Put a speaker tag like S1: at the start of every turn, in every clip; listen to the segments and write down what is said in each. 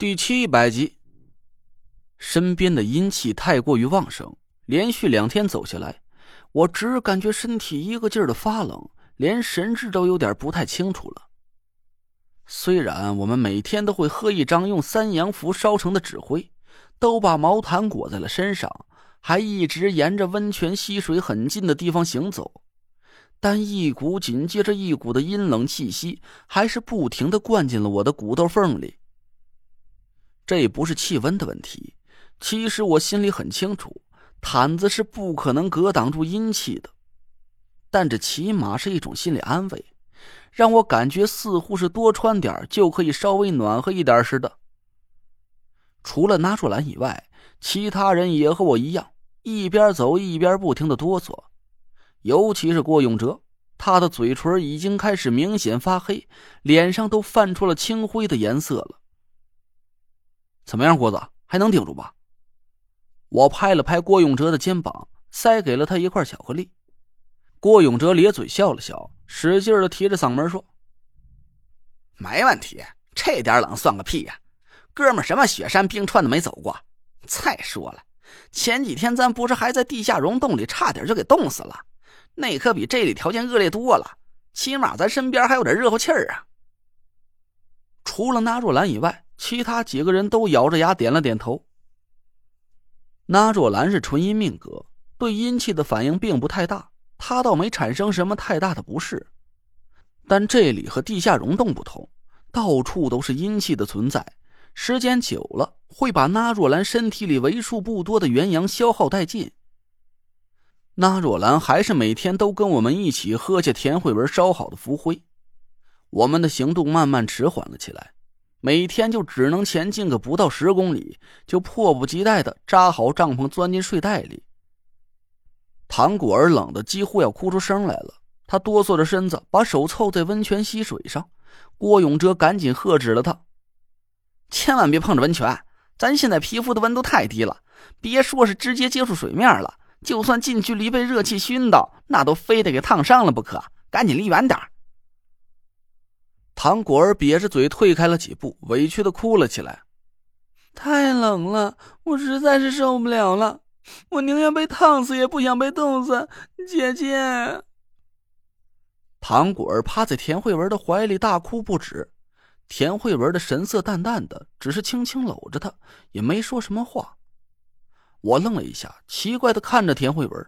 S1: 第七百集，身边的阴气太过于旺盛，连续两天走下来，我只感觉身体一个劲儿的发冷，连神志都有点不太清楚了。虽然我们每天都会喝一张用三阳符烧成的纸灰，都把毛毯裹在了身上，还一直沿着温泉溪水很近的地方行走，但一股紧接着一股的阴冷气息，还是不停的灌进了我的骨头缝里。这不是气温的问题，其实我心里很清楚，毯子是不可能隔挡住阴气的，但这起码是一种心理安慰，让我感觉似乎是多穿点就可以稍微暖和一点似的。除了纳若兰以外，其他人也和我一样，一边走一边不停的哆嗦，尤其是郭永哲，他的嘴唇已经开始明显发黑，脸上都泛出了青灰的颜色了。怎么样，郭子还能顶住吧？我拍了拍郭永哲的肩膀，塞给了他一块巧克力。郭永哲咧嘴笑了笑，使劲的提着嗓门说：“
S2: 没问题，这点冷算个屁呀！哥们，什么雪山冰川都没走过。再说了，前几天咱不是还在地下溶洞里差点就给冻死了？那可比这里条件恶劣多了，起码咱身边还有点热乎气儿啊。”
S1: 除了纳若兰以外。其他几个人都咬着牙点了点头。那若兰是纯阴命格，对阴气的反应并不太大，她倒没产生什么太大的不适。但这里和地下溶洞不同，到处都是阴气的存在，时间久了会把那若兰身体里为数不多的元阳消耗殆尽。那若兰还是每天都跟我们一起喝下田慧文烧好的符灰，我们的行动慢慢迟缓了起来。每天就只能前进个不到十公里，就迫不及待的扎好帐篷，钻进睡袋里。唐果儿冷的几乎要哭出声来了，他哆嗦着身子，把手凑在温泉溪水上。郭永哲赶紧喝止了他：“
S2: 千万别碰着温泉，咱现在皮肤的温度太低了，别说是直接接触水面了，就算近距离被热气熏到，那都非得给烫伤了不可。赶紧离远点
S1: 唐果儿瘪着嘴退开了几步，委屈的哭了起来。
S3: 太冷了，我实在是受不了了，我宁愿被烫死，也不想被冻死。姐姐，
S1: 唐果儿趴在田慧文的怀里大哭不止。田慧文的神色淡淡的，只是轻轻搂着她，也没说什么话。我愣了一下，奇怪的看着田慧文，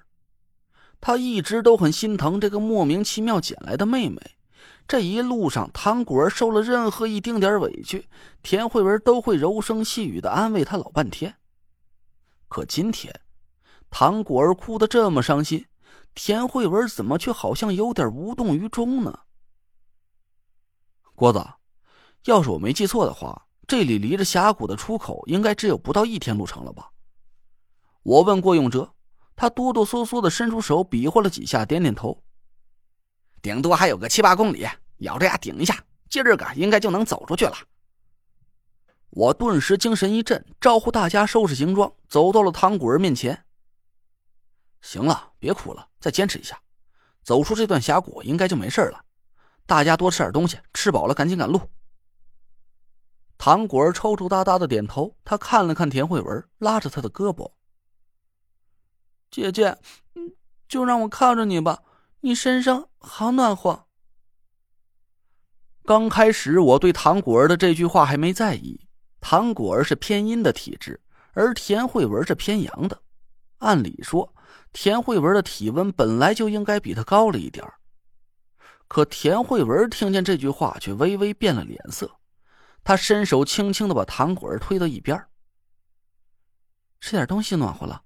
S1: 他一直都很心疼这个莫名其妙捡来的妹妹。这一路上，唐果儿受了任何一丁点委屈，田慧文都会柔声细语的安慰他老半天。可今天，唐果儿哭得这么伤心，田慧文怎么却好像有点无动于衷呢？郭子，要是我没记错的话，这里离着峡谷的出口应该只有不到一天路程了吧？我问过永哲，他哆哆嗦嗦的伸出手比划了几下，点点头。
S2: 顶多还有个七八公里，咬着牙顶一下，今儿个应该就能走出去了。
S1: 我顿时精神一振，招呼大家收拾行装，走到了唐果儿面前。行了，别哭了，再坚持一下，走出这段峡谷应该就没事了。大家多吃点东西，吃饱了赶紧赶路。唐果儿抽抽搭搭的点头，他看了看田慧文，拉着他的胳膊：“
S3: 姐姐，就让我看着你吧。”你身上好暖和。
S1: 刚开始我对唐果儿的这句话还没在意。唐果儿是偏阴的体质，而田慧文是偏阳的。按理说，田慧文的体温本来就应该比他高了一点可田慧文听见这句话，却微微变了脸色。他伸手轻轻的把唐果儿推到一边吃点东西暖和了。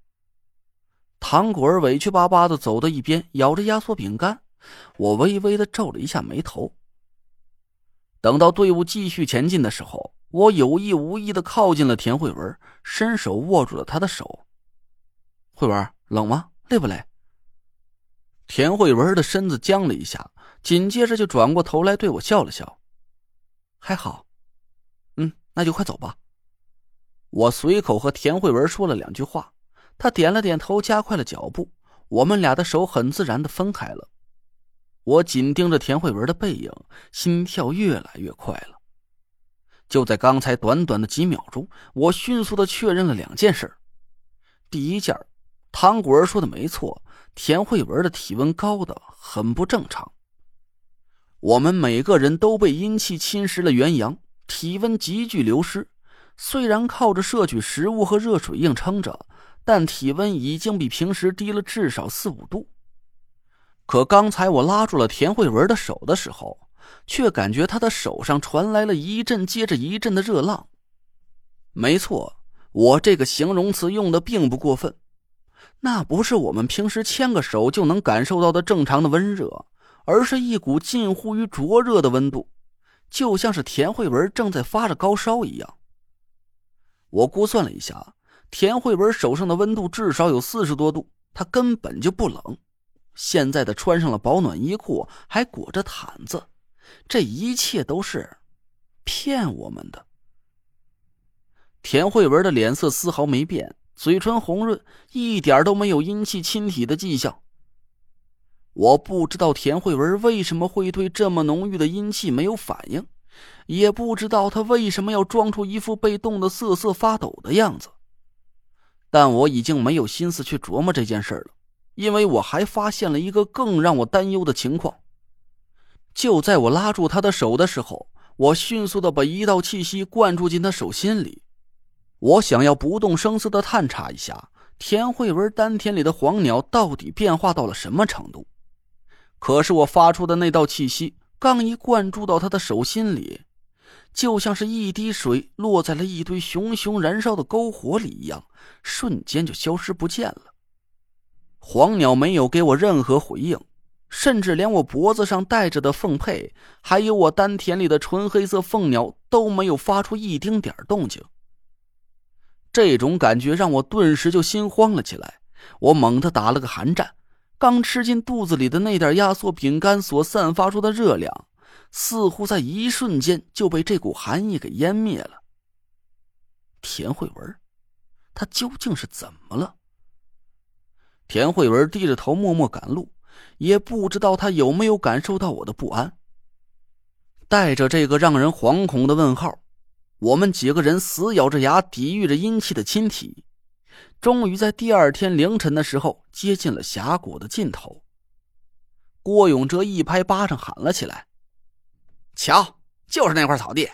S1: 唐果儿委屈巴巴的走到一边，咬着压缩饼干。我微微的皱了一下眉头。等到队伍继续前进的时候，我有意无意的靠近了田慧文，伸手握住了她的手。慧文，冷吗？累不累？田慧文的身子僵了一下，紧接着就转过头来对我笑了笑，还好。嗯，那就快走吧。我随口和田慧文说了两句话。他点了点头，加快了脚步。我们俩的手很自然的分开了。我紧盯着田慧文的背影，心跳越来越快了。就在刚才短短的几秒钟，我迅速的确认了两件事。第一件，唐果儿说的没错，田慧文的体温高的很不正常。我们每个人都被阴气侵蚀了元阳，体温急剧流失。虽然靠着摄取食物和热水硬撑着，但体温已经比平时低了至少四五度。可刚才我拉住了田慧文的手的时候，却感觉他的手上传来了一阵接着一阵的热浪。没错，我这个形容词用的并不过分，那不是我们平时牵个手就能感受到的正常的温热，而是一股近乎于灼热的温度，就像是田慧文正在发着高烧一样。我估算了一下，田慧文手上的温度至少有四十多度，她根本就不冷。现在她穿上了保暖衣裤，还裹着毯子，这一切都是骗我们的。田慧文的脸色丝毫没变，嘴唇红润，一点都没有阴气侵体的迹象。我不知道田慧文为什么会对这么浓郁的阴气没有反应。也不知道他为什么要装出一副被冻得瑟瑟发抖的样子，但我已经没有心思去琢磨这件事了，因为我还发现了一个更让我担忧的情况。就在我拉住他的手的时候，我迅速的把一道气息灌注进他手心里，我想要不动声色的探查一下田慧文丹田里的黄鸟到底变化到了什么程度。可是我发出的那道气息。刚一灌注到他的手心里，就像是一滴水落在了一堆熊熊燃烧的篝火里一样，瞬间就消失不见了。黄鸟没有给我任何回应，甚至连我脖子上戴着的凤佩，还有我丹田里的纯黑色凤鸟都没有发出一丁点动静。这种感觉让我顿时就心慌了起来，我猛地打了个寒战。刚吃进肚子里的那点压缩饼干所散发出的热量，似乎在一瞬间就被这股寒意给湮灭了。田慧文，他究竟是怎么了？田慧文低着头默默赶路，也不知道他有没有感受到我的不安。带着这个让人惶恐的问号，我们几个人死咬着牙抵御着阴气的侵体。终于在第二天凌晨的时候，接近了峡谷的尽头。郭永哲一拍巴掌，喊了起来：“
S2: 瞧，就是那块草地，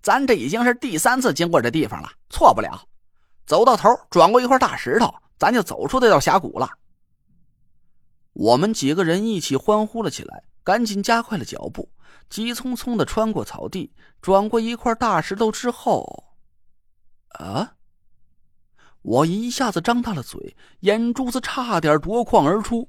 S2: 咱这已经是第三次经过这地方了，错不了。走到头，转过一块大石头，咱就走出这道峡谷了。”
S1: 我们几个人一起欢呼了起来，赶紧加快了脚步，急匆匆的穿过草地，转过一块大石头之后，啊！我一下子张大了嘴，眼珠子差点夺眶而出。